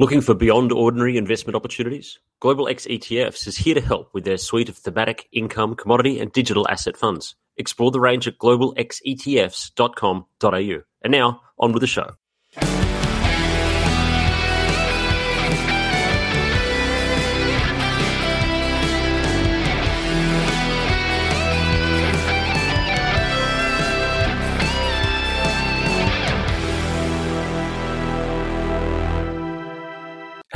Looking for beyond ordinary investment opportunities? Global X ETFs is here to help with their suite of thematic, income, commodity, and digital asset funds. Explore the range at globalxetfs.com.au. And now, on with the show.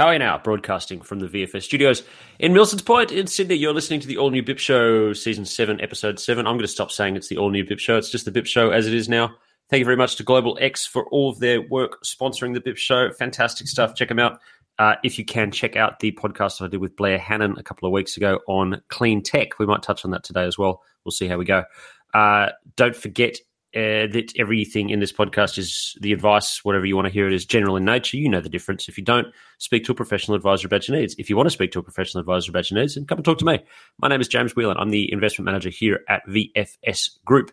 How are you now? Broadcasting from the VFS studios in Milson's Point in Sydney. You're listening to the All New Bip Show, Season 7, Episode 7. I'm going to stop saying it's the All New Bip Show. It's just the Bip Show as it is now. Thank you very much to Global X for all of their work sponsoring the Bip Show. Fantastic stuff. Check them out. Uh, if you can, check out the podcast that I did with Blair Hannon a couple of weeks ago on clean tech. We might touch on that today as well. We'll see how we go. Uh, don't forget uh, that everything in this podcast is the advice, whatever you want to hear it is general in nature. You know the difference. If you don't, speak to a professional advisor about your needs. If you want to speak to a professional advisor about your needs, then come and talk to me. My name is James Whelan. I'm the investment manager here at VFS Group.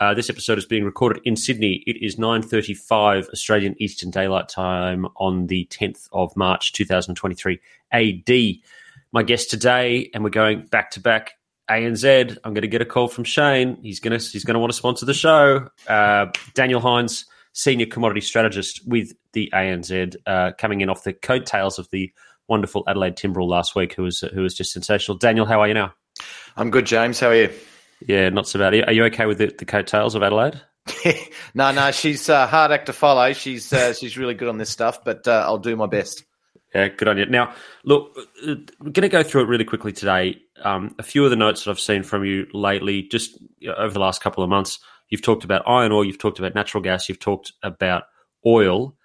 Uh, this episode is being recorded in Sydney. It is 9.35 Australian Eastern Daylight Time on the 10th of March 2023 AD. My guest today, and we're going back to back, ANZ. I'm going to get a call from Shane. He's going to he's going to want to sponsor the show. Uh, Daniel Hynes, senior commodity strategist with the ANZ, uh, coming in off the coattails of the wonderful Adelaide Timbrell last week, who was who was just sensational. Daniel, how are you now? I'm good, James. How are you? Yeah, not so bad. Are you okay with the, the coattails of Adelaide? no, no, she's a hard act to follow. She's uh, she's really good on this stuff, but uh, I'll do my best. Yeah, good on you. Now, look, we're going to go through it really quickly today. Um, a few of the notes that I've seen from you lately, just over the last couple of months, you've talked about iron ore, you've talked about natural gas, you've talked about oil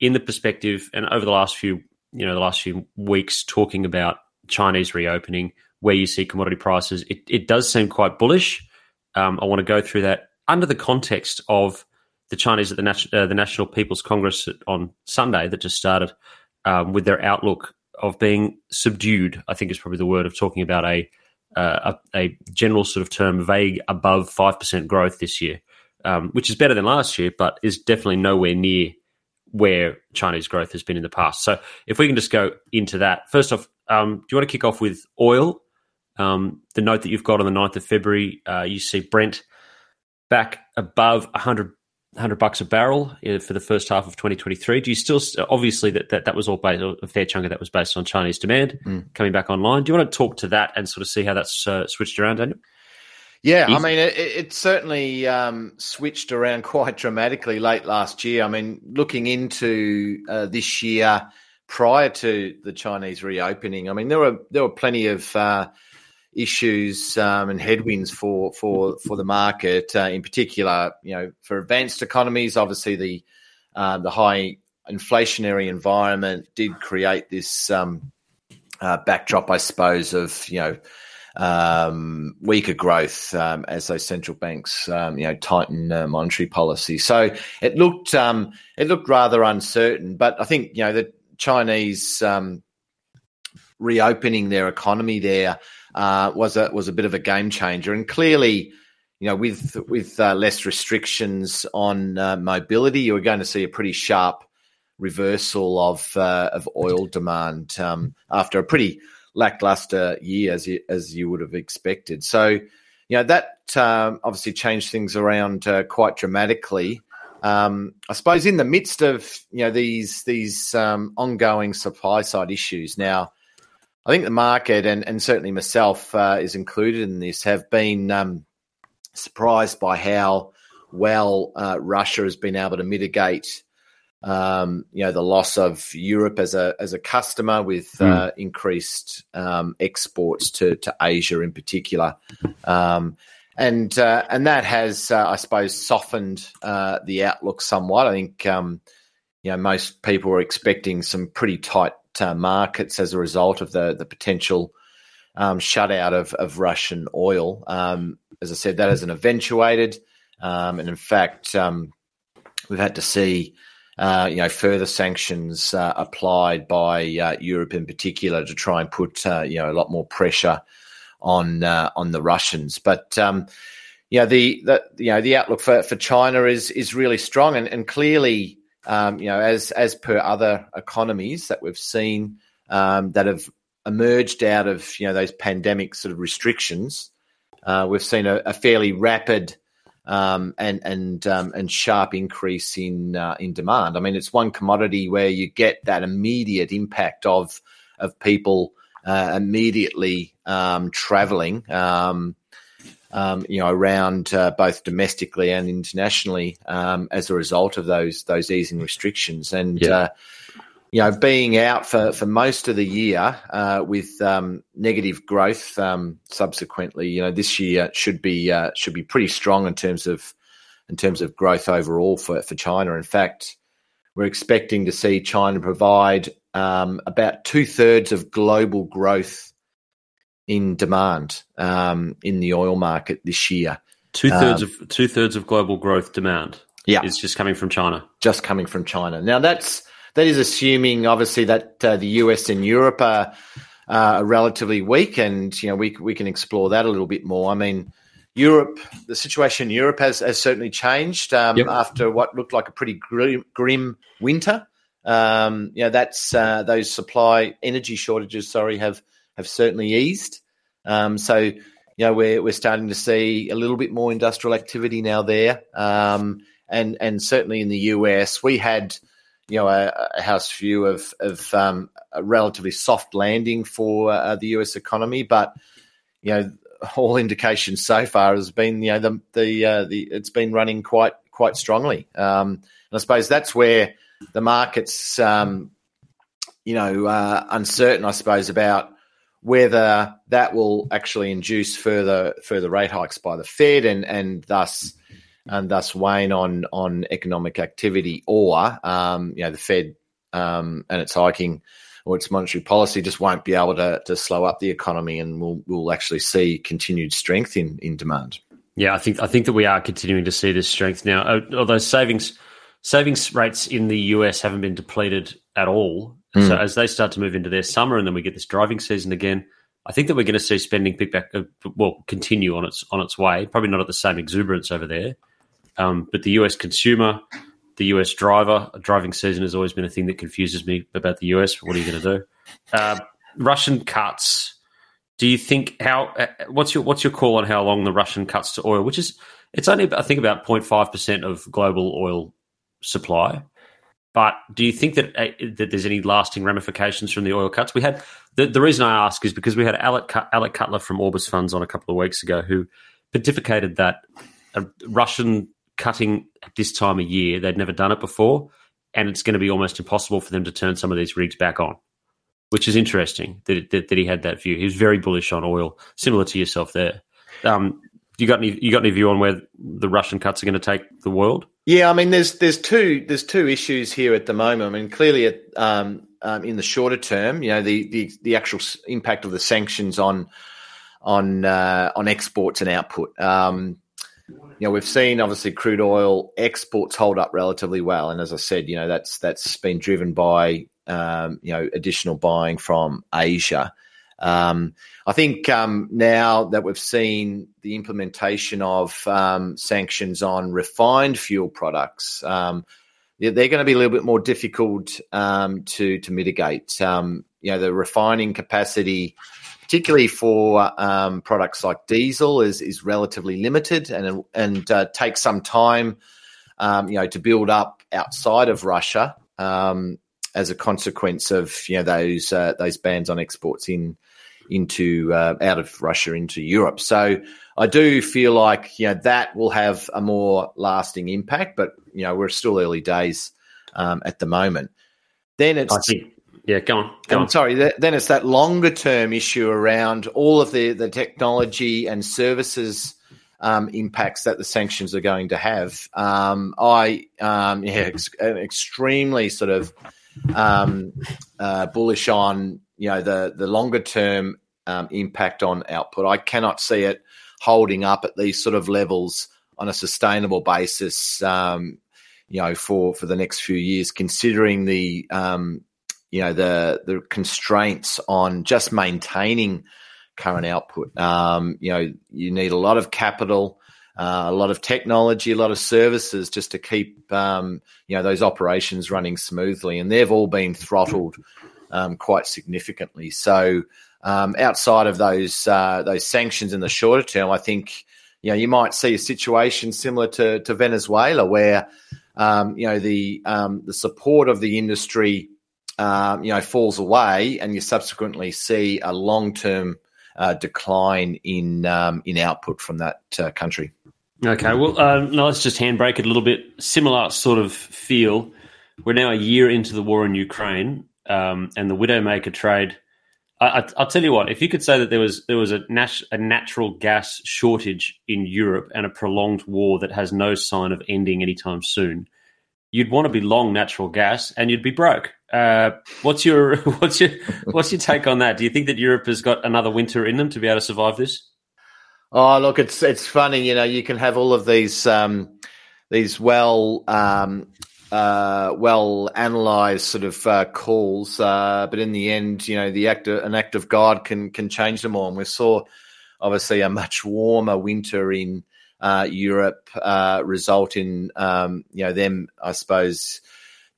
in the perspective, and over the last few, you know, the last few weeks, talking about Chinese reopening, where you see commodity prices. It, it does seem quite bullish. Um, I want to go through that under the context of the Chinese at the, Nat- uh, the National People's Congress on Sunday that just started um, with their outlook of being subdued. I think is probably the word of talking about a uh, a, a, general sort of term, vague above five percent growth this year, um, which is better than last year, but is definitely nowhere near where Chinese growth has been in the past. So if we can just go into that, first off, um, do you want to kick off with oil? Um, the note that you've got on the 9th of February, uh, you see Brent back above 100 100 bucks a barrel uh, for the first half of 2023. Do you still obviously that that, that was all based a fair chunk of that was based on Chinese demand mm. coming back online. Do you want to talk to that and sort of see how that's uh, switched around, Daniel? Yeah, Easy. I mean, it, it certainly um, switched around quite dramatically late last year. I mean, looking into uh, this year prior to the Chinese reopening, I mean, there were there were plenty of uh, issues um, and headwinds for for for the market. Uh, in particular, you know, for advanced economies, obviously the uh, the high inflationary environment did create this um, uh, backdrop, I suppose, of you know. Um, weaker growth um, as those central banks, um, you know, tighten uh, monetary policy. So it looked um, it looked rather uncertain. But I think you know the Chinese um, reopening their economy there uh, was a was a bit of a game changer, and clearly, you know, with with uh, less restrictions on uh, mobility, you are going to see a pretty sharp reversal of uh, of oil demand um, after a pretty lackluster year, as you, as you would have expected. So, you know, that um, obviously changed things around uh, quite dramatically. Um, I suppose in the midst of you know these these um, ongoing supply side issues now I think the market and, and certainly myself uh, is included in this have been um, surprised by how well uh, Russia has been able to mitigate, um, you know, the loss of Europe as a as a customer with mm. uh, increased um, exports to to Asia in particular, um, and uh, and that has, uh, I suppose, softened uh, the outlook somewhat. I think. Um, you know most people were expecting some pretty tight uh, markets as a result of the the potential um, shutout of of Russian oil. Um, as I said, that hasn't eventuated, um, and in fact, um, we've had to see. Uh, you know, further sanctions uh, applied by uh, Europe in particular to try and put uh, you know a lot more pressure on uh, on the Russians. But um, you know the, the you know the outlook for, for China is is really strong and, and clearly um, you know as as per other economies that we've seen um, that have emerged out of you know those pandemic sort of restrictions, uh, we've seen a, a fairly rapid um, and and um, and sharp increase in uh, in demand. I mean, it's one commodity where you get that immediate impact of of people uh, immediately um, traveling. Um, um, you know, around uh, both domestically and internationally um, as a result of those those easing restrictions, and yeah. uh, you know, being out for, for most of the year uh, with um, negative growth. Um, subsequently, you know, this year should be uh, should be pretty strong in terms of in terms of growth overall for for China. In fact, we're expecting to see China provide um, about two thirds of global growth in demand um, in the oil market this year. Two thirds um, of two thirds of global growth demand. Yeah, is just coming from China. Just coming from China. Now that's that is assuming obviously that uh, the US and Europe are, uh, relatively weak, and you know we we can explore that a little bit more. I mean. Europe, the situation in Europe has, has certainly changed um, yep. after what looked like a pretty grim, grim winter. Um, you know, that's uh, those supply energy shortages. Sorry, have have certainly eased. Um, so, you know, we're we're starting to see a little bit more industrial activity now there, um, and and certainly in the US, we had you know a, a house view of of um, a relatively soft landing for uh, the US economy, but you know all indications so far has been you know the the uh, the it's been running quite quite strongly, um, and I suppose that's where the markets um, you know uh, uncertain, I suppose about whether that will actually induce further further rate hikes by the Fed and and thus and thus wane on on economic activity, or um, you know the Fed um, and its hiking or its monetary policy just won't be able to to slow up the economy, and we'll we'll actually see continued strength in in demand. Yeah, I think I think that we are continuing to see this strength now. Although savings savings rates in the US haven't been depleted at all, Mm. So as they start to move into their summer, and then we get this driving season again, I think that we're going to see spending pick back, uh, well, continue on its on its way. Probably not at the same exuberance over there, um, but the US consumer, the US driver, driving season has always been a thing that confuses me about the US. What are you going to do? Uh, Russian cuts. Do you think how? Uh, what's your what's your call on how long the Russian cuts to oil? Which is it's only I think about 0.5 percent of global oil supply. But do you think that uh, that there's any lasting ramifications from the oil cuts? We had the, the reason I ask is because we had Alec, Alec Cutler from Orbis Funds on a couple of weeks ago who pontificated that a Russian cutting at this time of year they'd never done it before, and it's going to be almost impossible for them to turn some of these rigs back on. Which is interesting that, that, that he had that view. He was very bullish on oil, similar to yourself there. Um, you got any you got any view on where the Russian cuts are going to take the world? Yeah, I mean, there's there's two there's two issues here at the moment. I mean, clearly, um, um, in the shorter term, you know, the, the the actual impact of the sanctions on on uh, on exports and output. Um, you know, we've seen obviously crude oil exports hold up relatively well, and as I said, you know, that's that's been driven by um, you know additional buying from Asia. Um, I think um, now that we've seen the implementation of um, sanctions on refined fuel products, um, they're, going to be a little bit more difficult um, to to mitigate. Um, you know, the refining capacity, particularly for products like diesel, is is relatively limited and and uh, takes some time, you know, to build up outside of Russia as a consequence of you know those uh, those bans on exports in into uh, out of Russia into Europe. So I do feel like you know that will have a more lasting impact, but you know we're still early days um, at the moment. Then it's think, yeah, go on. Go I'm on. sorry. Then it's that longer term issue around all of the the technology and services um, impacts that the sanctions are going to have. Um, I um, yeah, ex- extremely sort of um, uh, bullish on you know the the longer term um, impact on output. I cannot see it holding up at these sort of levels on a sustainable basis. Um, you know, for for the next few years, considering the you know the the constraints on just maintaining current output. Um, you know, you need a lot of capital, uh, a lot of technology, a lot of services just to keep um, you know those operations running smoothly, and they've all been throttled um, quite significantly. So, um, outside of those uh, those sanctions in the shorter term, I think you know you might see a situation similar to to Venezuela where um, you know the um, the support of the industry. Um, you know, falls away, and you subsequently see a long term uh, decline in um, in output from that uh, country. Okay, well, uh, now let's just handbrake it a little bit. Similar sort of feel. We're now a year into the war in Ukraine, um, and the Widowmaker trade. I, will tell you what: if you could say that there was there was a, nat- a natural gas shortage in Europe and a prolonged war that has no sign of ending anytime soon, you'd want to be long natural gas and you'd be broke. Uh, what's your what's your what's your take on that? Do you think that Europe has got another winter in them to be able to survive this? Oh, look, it's it's funny. You know, you can have all of these um, these well um, uh, well analyzed sort of uh, calls, uh, but in the end, you know, the act of, an act of God can can change them all. And we saw obviously a much warmer winter in uh, Europe uh, result in um, you know them, I suppose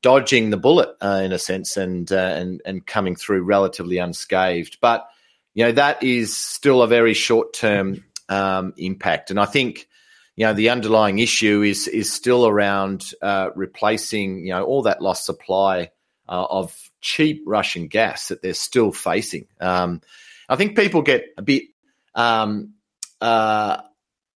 dodging the bullet uh, in a sense and and and coming through relatively unscathed. But you know that is still a very short term um, impact, and I think you know the underlying issue is is still around uh, replacing you know all that lost supply uh, of cheap Russian gas that they're still facing. Um, I think people get a bit um, uh,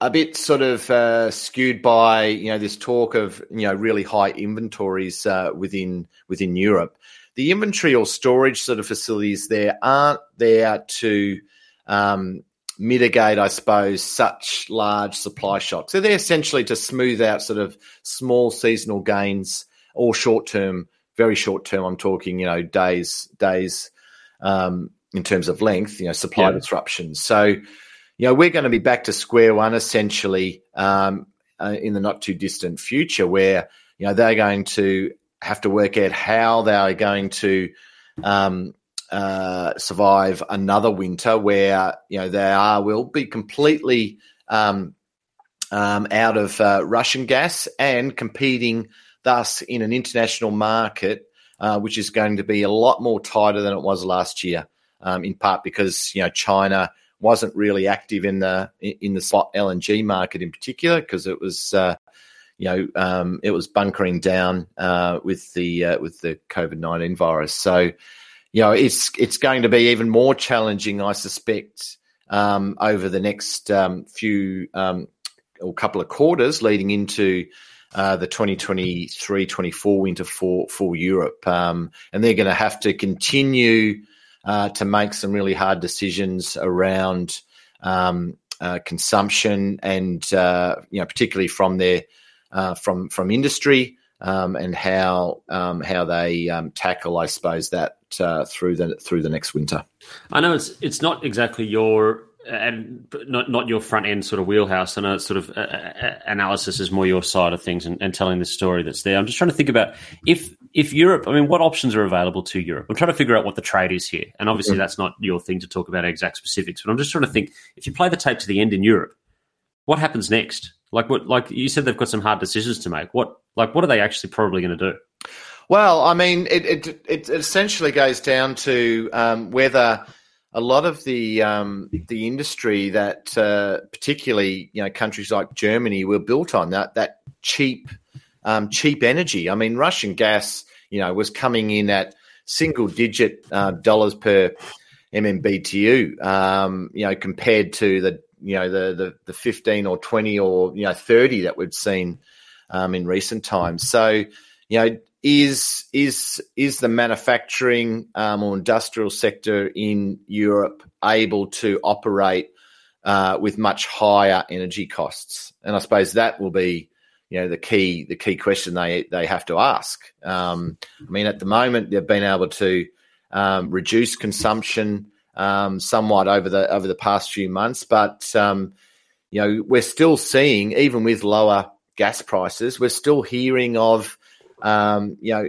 a bit sort of uh, skewed by you know this talk of you know really high inventories uh, within within Europe. The inventory or storage sort of facilities there aren't there to um, mitigate, I suppose, such large supply shocks. So they're essentially to smooth out sort of small seasonal gains or short term, very short term. I'm talking you know days days um, in terms of length, you know supply yeah. disruptions. So you know, we're going to be back to square one essentially um, uh, in the not too distant future, where you know they're going to have to work out how they are going to um, uh, survive another winter, where you know they are will be completely um, um out of uh, Russian gas and competing thus in an international market, uh, which is going to be a lot more tighter than it was last year. Um, in part because you know China wasn't really active in the in the spot LNG market in particular because it was uh, you know um, it was bunkering down uh, with the uh, with the COVID nineteen virus. So you know it's it's going to be even more challenging, I suspect, um, over the next um, few um, or couple of quarters leading into. Uh, the 2023-24 winter for for Europe, um, and they're going to have to continue uh, to make some really hard decisions around um, uh, consumption and uh, you know particularly from their uh, from from industry um, and how um, how they um, tackle I suppose that uh, through the through the next winter. I know it's it's not exactly your and not not your front end sort of wheelhouse. I know it's sort of uh, uh, analysis is more your side of things and, and, telling the story that's there. I'm just trying to think about if if Europe. I mean, what options are available to Europe? I'm trying to figure out what the trade is here, and obviously mm-hmm. that's not your thing to talk about exact specifics. But I'm just trying to think if you play the tape to the end in Europe, what happens next? Like what? Like you said, they've got some hard decisions to make. What? Like what are they actually probably going to do? Well, I mean, it it, it essentially goes down to um, whether a lot of the um, the industry that uh, particularly you know countries like Germany were built on that that cheap um, cheap energy. I mean, Russian gas you know was coming in at single digit uh, dollars per MMBTU. Um, you know, compared to the you know the, the the fifteen or twenty or you know thirty that we've seen um, in recent times. So you know is is is the manufacturing um, or industrial sector in Europe able to operate uh, with much higher energy costs. And I suppose that will be, you know, the key the key question they they have to ask. Um, I mean, at the moment they've been able to um, reduce consumption um, somewhat over the over the past few months, but um, you know we're still seeing even with lower gas prices, we're still hearing of um, you know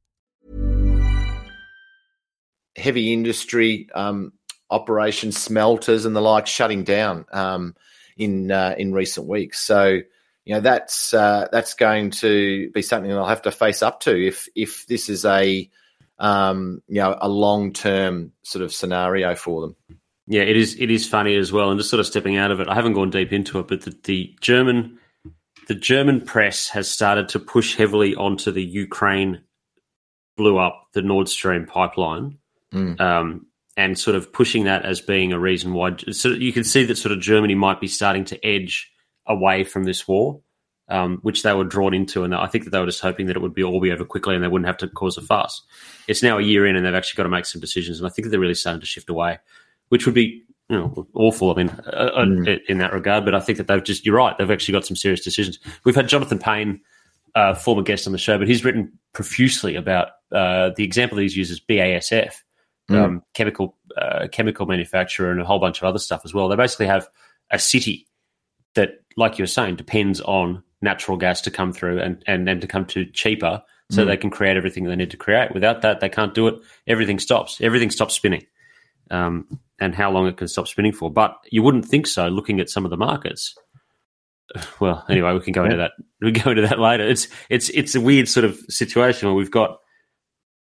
Heavy industry um, operations, smelters and the like shutting down um, in uh, in recent weeks. So you know that's uh, that's going to be something they'll have to face up to if if this is a um, you know a long term sort of scenario for them. Yeah, it is. It is funny as well, and just sort of stepping out of it. I haven't gone deep into it, but the, the German the German press has started to push heavily onto the Ukraine blew up the Nord Stream pipeline mm. um, and sort of pushing that as being a reason why. So you can see that sort of Germany might be starting to edge away from this war, um, which they were drawn into, and I think that they were just hoping that it would be all be over quickly and they wouldn't have to cause a fuss. It's now a year in, and they've actually got to make some decisions, and I think that they're really starting to shift away, which would be you know, awful. I mean, uh, uh mm. in that regard, but I think that they've just, you're right, they've actually got some serious decisions. We've had Jonathan Payne, uh, former guest on the show, but he's written profusely about uh, the example that he's used is BASF, mm. um, chemical uh, chemical manufacturer, and a whole bunch of other stuff as well. They basically have a city that, like you were saying, depends on natural gas to come through and and then to come to cheaper, so mm. they can create everything they need to create. Without that, they can't do it. Everything stops. Everything stops spinning. Um, and how long it can stop spinning for. But you wouldn't think so, looking at some of the markets. Well, anyway, we can go yeah. into that. We go into that later. It's it's it's a weird sort of situation where we've got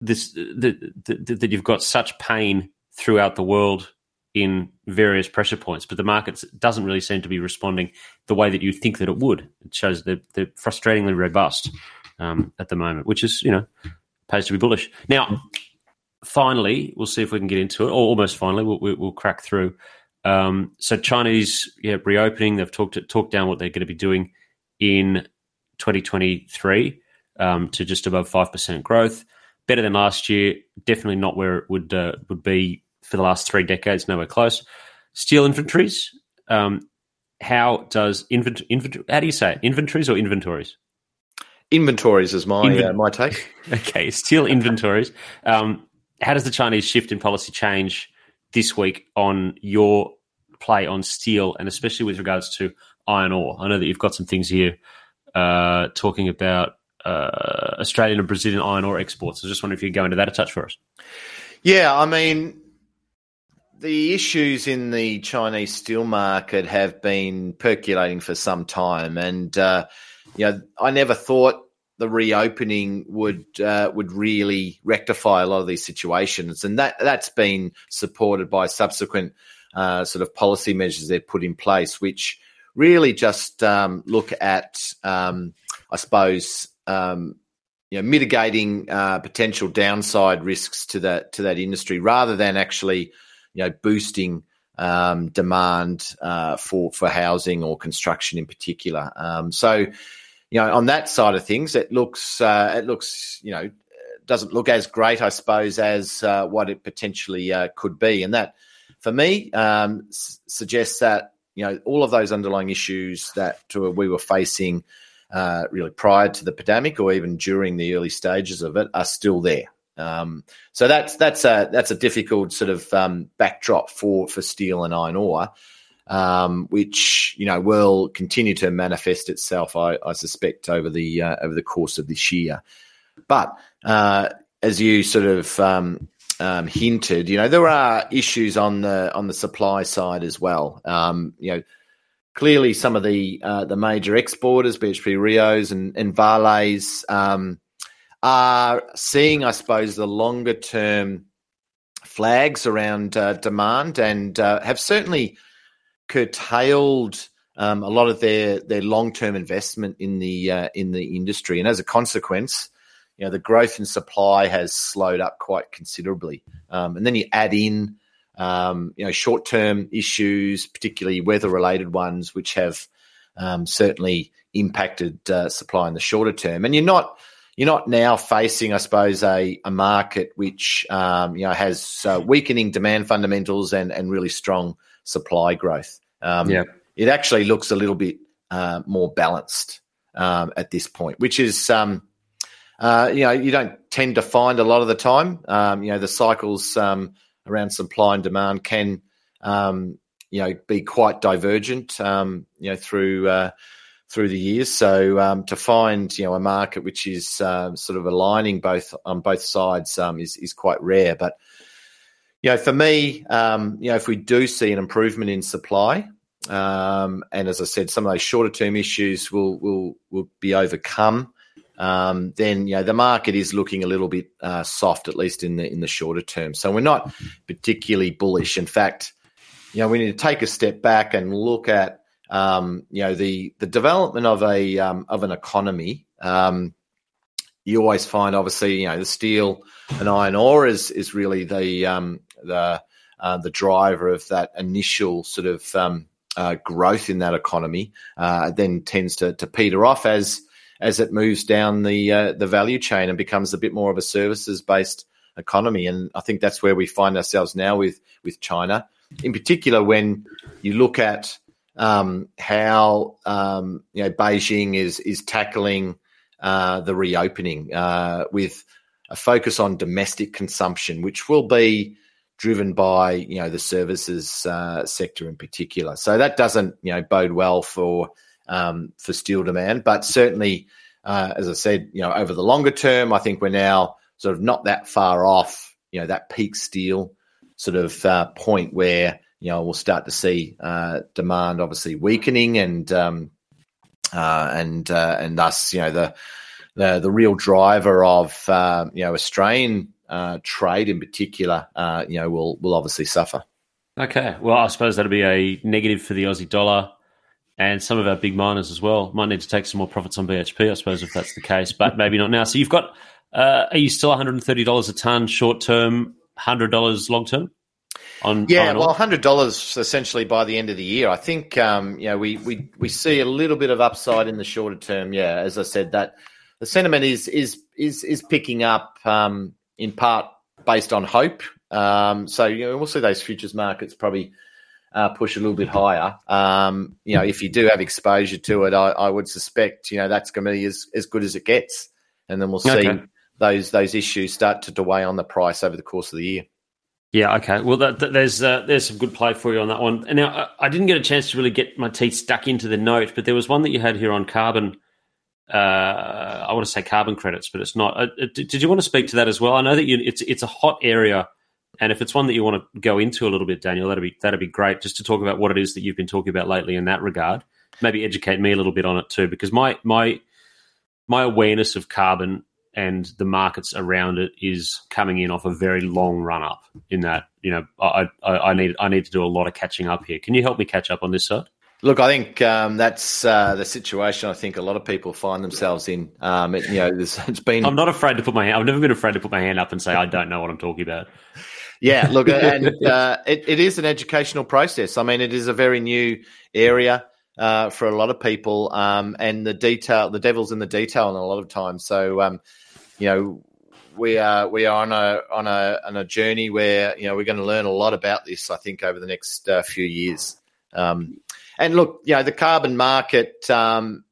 this that that you've got such pain throughout the world in various pressure points, but the market doesn't really seem to be responding the way that you think that it would. It shows they're, they're frustratingly robust um, at the moment, which is you know pays to be bullish. Now, finally, we'll see if we can get into it, or almost finally, we'll, we'll crack through. Um, so Chinese yeah, reopening, they've talked talked down what they're going to be doing in 2023 um, to just above five percent growth better than last year. Definitely not where it would uh, would be for the last three decades. Nowhere close. Steel inventories. Um, how does inventory? Invent- how do you say it? Inventories or inventories? Inventories is my Inven- uh, my take. okay, steel inventories. Um, how does the Chinese shift in policy change this week on your play on steel, and especially with regards to iron ore? I know that you've got some things here uh, talking about uh, Australian and Brazilian iron ore exports. I just wonder if you could go into that a touch for us. Yeah, I mean, the issues in the Chinese steel market have been percolating for some time, and uh, you know, I never thought the reopening would uh, would really rectify a lot of these situations, and that that's been supported by subsequent uh, sort of policy measures they've put in place, which really just um, look at, um, I suppose, um, you know, mitigating uh, potential downside risks to that to that industry, rather than actually, you know, boosting um, demand uh, for for housing or construction in particular. Um, so, you know, on that side of things, it looks uh, it looks you know doesn't look as great, I suppose, as uh, what it potentially uh, could be, and that for me um, s- suggests that you know all of those underlying issues that we were facing uh, really prior to the pandemic or even during the early stages of it are still there. Um, so that's that's a that's a difficult sort of um, backdrop for for steel and iron ore, um, which you know will continue to manifest itself. I, I suspect over the uh, over the course of this year. But uh, as you sort of um, um, hinted, you know there are issues on the on the supply side as well. Um, you know clearly some of the uh, the major exporters, BHP Rios and, and Vales, um, are seeing, I suppose, the longer term flags around uh, demand and uh, have certainly curtailed um, a lot of their their long term investment in the uh, in the industry, and as a consequence. You know the growth in supply has slowed up quite considerably, um, and then you add in um, you know, short-term issues, particularly weather-related ones, which have um, certainly impacted uh, supply in the shorter term. And you're not you're not now facing, I suppose, a, a market which um, you know has uh, weakening demand fundamentals and and really strong supply growth. Um, yeah, it actually looks a little bit uh, more balanced um, at this point, which is. Um, uh, you know, you don't tend to find a lot of the time. Um, you know, the cycles um, around supply and demand can um, you know be quite divergent um, you know through uh, through the years. So um, to find you know a market which is uh, sort of aligning both on both sides um, is is quite rare. But you know for me, um, you know if we do see an improvement in supply. Um, and as I said, some of those shorter term issues will will will be overcome um, then you know the market is looking a little bit uh, soft, at least in the in the shorter term. So we're not particularly bullish. In fact, you know we need to take a step back and look at um, you know the the development of a um, of an economy. Um, you always find, obviously, you know the steel and iron ore is is really the um, the uh, the driver of that initial sort of um, uh, growth in that economy. Uh, then tends to to peter off as as it moves down the uh, the value chain and becomes a bit more of a services based economy. And I think that's where we find ourselves now with with China, in particular when you look at um, how um, you know Beijing is is tackling uh, the reopening uh, with a focus on domestic consumption, which will be driven by you know the services uh, sector in particular. So that doesn't you know bode well for um, for steel demand. But certainly, uh, as I said, you know, over the longer term, I think we're now sort of not that far off, you know, that peak steel sort of uh, point where you know we'll start to see uh, demand obviously weakening and um, uh, and uh, and thus you know the the, the real driver of uh, you know Australian trade in particular, you know, will will obviously suffer. Okay, well, I suppose that'll be a negative for the Aussie dollar and some of our big miners as well. Might need to take some more profits on BHP, I suppose, if that's the case, but maybe not now. So you've got, uh, are you still $130 a ton short term, $100 long term? On, yeah, on well, hundred dollars essentially by the end of the year. I think um, you know we, we we see a little bit of upside in the shorter term. Yeah, as I said, that the sentiment is is is is picking up um, in part based on hope. Um, so you know we'll see those futures markets probably uh, push a little bit higher. Um, you know, if you do have exposure to it, I, I would suspect you know that's going to be as, as good as it gets, and then we'll see okay. those those issues start to, weigh on the price over the course of the year. Yeah, okay. Well, that, that, there's uh, there's some good play for you on that one. And now I, I, didn't get a chance to really get my teeth stuck into the note, but there was one that you had here on carbon. Uh, I want to say carbon credits, but it's not. Uh, did, did you want to speak to that as well? I know that you, it's it's a hot area and if it's one that you want to go into a little bit, Daniel, that'd be that'd be great. Just to talk about what it is that you've been talking about lately in that regard. Maybe educate me a little bit on it too, because my my my awareness of carbon and the markets around it is coming in off a very long run up. In that, you know, I, I, I need I need to do a lot of catching up here. Can you help me catch up on this side? Look, I think um, that's uh, the situation. I think a lot of people find themselves in. Um, it, you know, it's been. I'm not afraid to put my hand. I've never been afraid to put my hand up and say I don't know what I'm talking about. Yeah, look, and uh, it, it is an educational process. I mean, it is a very new area uh, for a lot of people, um, and the detail, the devil's in the detail, and a lot of times. So, um, you know, we are we are on a on a on a journey where you know we're going to learn a lot about this. I think over the next uh, few years. Um, and look, you know, the carbon market um,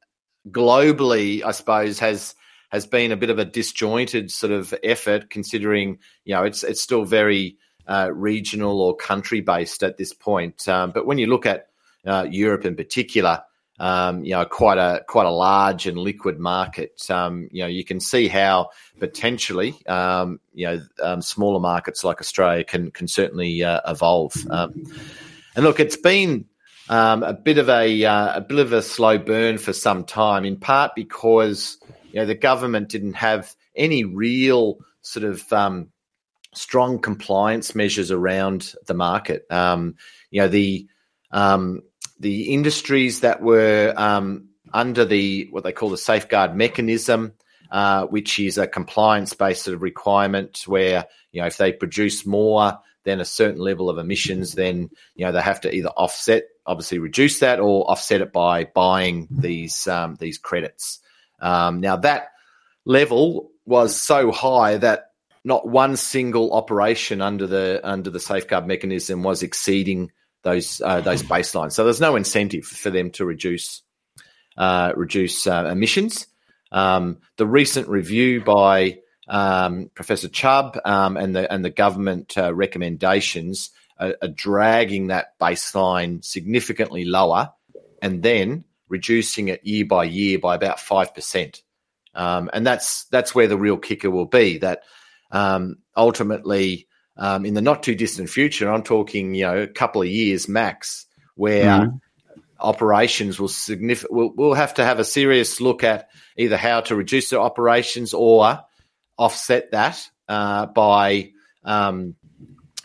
globally, I suppose, has has been a bit of a disjointed sort of effort, considering you know it's it's still very uh, regional or country based at this point. Um, but when you look at uh, Europe in particular, um, you know, quite a quite a large and liquid market. Um, you know, you can see how potentially, um, you know, um, smaller markets like Australia can can certainly uh, evolve. Um, and look, it's been um, a bit of a uh, a bit of a slow burn for some time, in part because you know the government didn't have any real sort of strong compliance measures around the market. you know, the the industries that were um, under the what they call the safeguard mechanism, uh, which is a compliance-based sort of requirement where you know if they produce more than a certain level of emissions, then you know they have to either offset, obviously reduce that, or offset it by buying these um, these credits. Um, now that level was so high that not one single operation under the under the safeguard mechanism was exceeding those uh, those baselines. So there's no incentive for them to reduce uh, reduce uh, emissions. Um, the recent review by um, Professor Chubb um, and the and the government uh, recommendations are, are, dragging that baseline significantly lower, and then reducing it year by year by about five percent. Um, and that's that's where the real kicker will be. That um, ultimately um, in the not too distant future, I'm talking, you know, a couple of years max, where mm-hmm. operations will significant will will have to have a serious look at either how to reduce their operations or offset that uh, by um,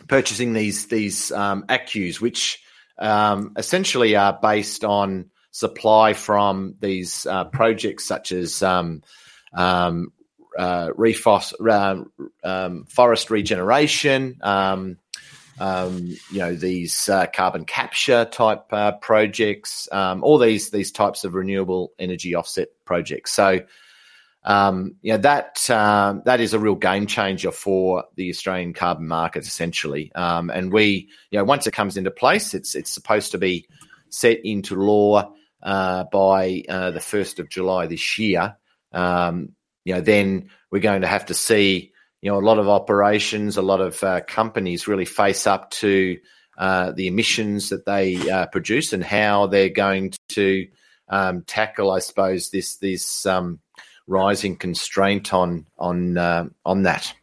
purchasing these these um, ACCUs, which um, essentially are based on supply from these uh, projects such as um, um, uh, refos- uh, um, forest regeneration, um, um, you know these uh, carbon capture type uh, projects, um, all these these types of renewable energy offset projects. So, um, you know that um, that is a real game changer for the Australian carbon market, essentially. and we, you know, once it comes into place, it's it's supposed to be set into law uh, by uh, the first of July this year. Um, you know, then we're going to have to see, you know, a lot of operations, a lot of uh, companies really face up to uh, the emissions that they uh, produce and how they're going to um, tackle, I suppose, this this um, rising constraint on on uh, on that.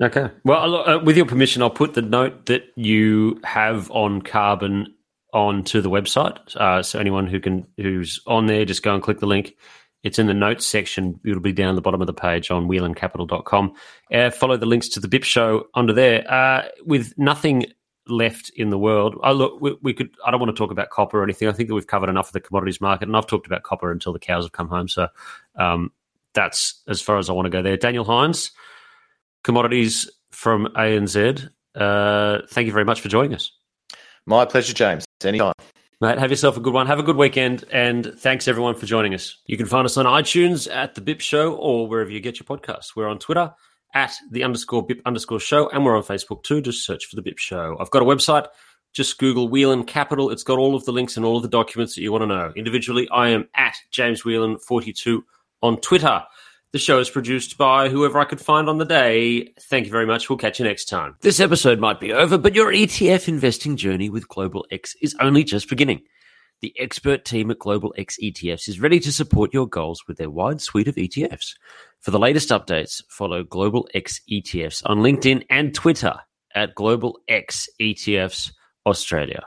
Okay. Well, with your permission, I'll put the note that you have on carbon onto the website. Uh, so anyone who can who's on there, just go and click the link it's in the notes section. It'll be down the bottom of the page on whelancapital.com. Uh, follow the links to the BIP show under there. Uh, with nothing left in the world, I look, we, we, could. I don't want to talk about copper or anything. I think that we've covered enough of the commodities market, and I've talked about copper until the cows have come home. So um, that's as far as I want to go there. Daniel Hynes, commodities from ANZ. Uh, thank you very much for joining us. My pleasure, James. Anytime. Mate, have yourself a good one. Have a good weekend, and thanks everyone for joining us. You can find us on iTunes at the BIP Show or wherever you get your podcasts. We're on Twitter at the underscore BIP underscore show, and we're on Facebook too. Just search for the BIP Show. I've got a website. Just Google Whelan Capital. It's got all of the links and all of the documents that you want to know. Individually, I am at James Whelan42 on Twitter. The show is produced by whoever I could find on the day. Thank you very much. We'll catch you next time. This episode might be over, but your ETF investing journey with Global X is only just beginning. The expert team at Global X ETFs is ready to support your goals with their wide suite of ETFs. For the latest updates, follow Global X ETFs on LinkedIn and Twitter at Global X ETFs Australia.